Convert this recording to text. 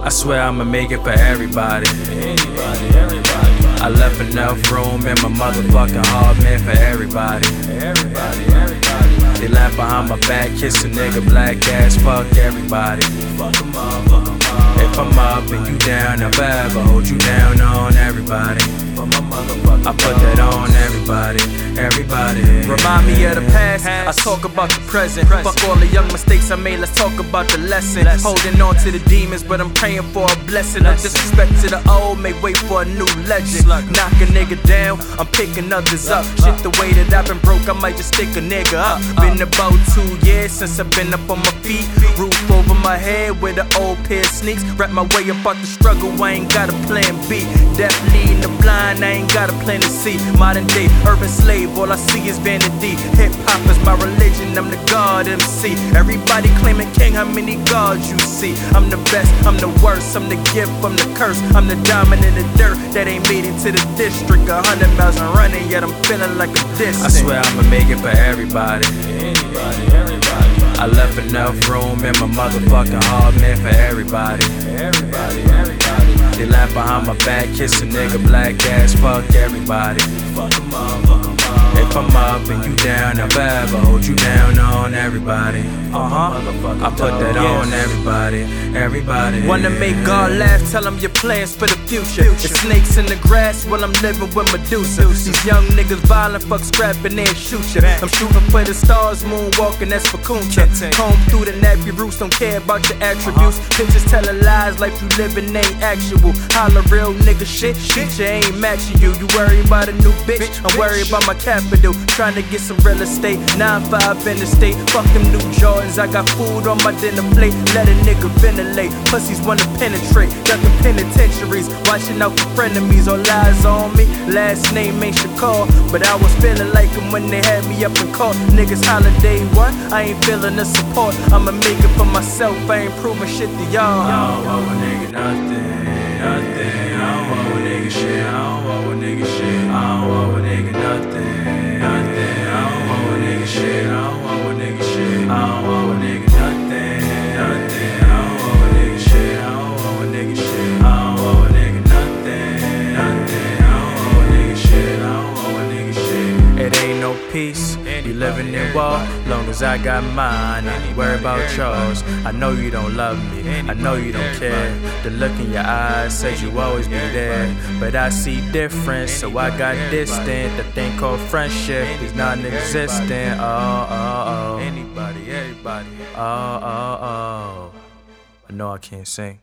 I swear I'ma make it for everybody. I left enough room in my motherfucking heart, man, for everybody. They laugh behind my back, kiss a nigga, black ass, fuck everybody. If I'm up and you down, I'll ever hold you down on everybody. I put that on everybody, everybody. Remind me of the past, I talk about the present. Fuck all the young mistakes I made, let's talk about the lesson. Holding on to the demons, but I'm praying for a blessing. No disrespect to the old, may wait for a new legend. Knock a nigga down, I'm picking others up. Shit, the way that I've been broke, I might just stick a nigga up. Been about two years since I've been up on my feet. Roof over head with the old pair of sneaks. Wrap my way up out the struggle, I ain't got a plan B. Definitely in the blind, I ain't got a plan to see. Modern day urban slave, all I see is vanity. Hip hop is my religion, I'm the God MC. Everybody claiming king, how many gods you see? I'm the best, I'm the worst, I'm the gift, I'm the curse. I'm the diamond in the dirt that ain't made it to the district. A hundred miles and running, yet I'm feeling like a distant. I swear I'ma make it for everybody. I left enough room in my motherfucking heart, man, for everybody. Everybody, everybody. They laugh behind my back, kiss a nigga, black ass, fuck everybody. If I'm up and you down, I'll ever hold you down on everybody. Uh huh. I put that on everybody, everybody. Wanna make God laugh, tell him your plans for the future. The snakes in the grass while I'm living with Medusa. These young niggas violent, fuck scrapping and shoot ya. I'm shooting for the stars, moonwalking, that's for Kunta. Comb through the nappy roots, don't care about your attributes. Pictures telling lies, life you living ain't actual. Holla real nigga shit, shit, you ain't matching you. You worry about a new bitch, I'm worried about my capital. Trying to get some real estate, 9-5 in the state. Fuck them new Jordans, I got food on my dinner plate. Let a nigga ventilate, pussies wanna penetrate. Got the penitentiaries, watching out for frenemies. All lies on me, last name ain't Shakur. But I was feeling like him when they had me up in court. Niggas holiday what? I ain't feeling the support. I'ma make it for myself, I ain't proving shit to y'all. I don't owe a nigga nothing, nothing. I don't owe a nigga shit. Peace. You living in war, long as I got mine. I ain't worry about yours. I know you don't love me, I know you don't care. The look in your eyes says you always be there. But I see different, so I got distant. The thing called friendship is non existent. Oh, uh, oh, uh, oh. Uh. Anybody, everybody. Oh, oh, oh. I know I can't sing.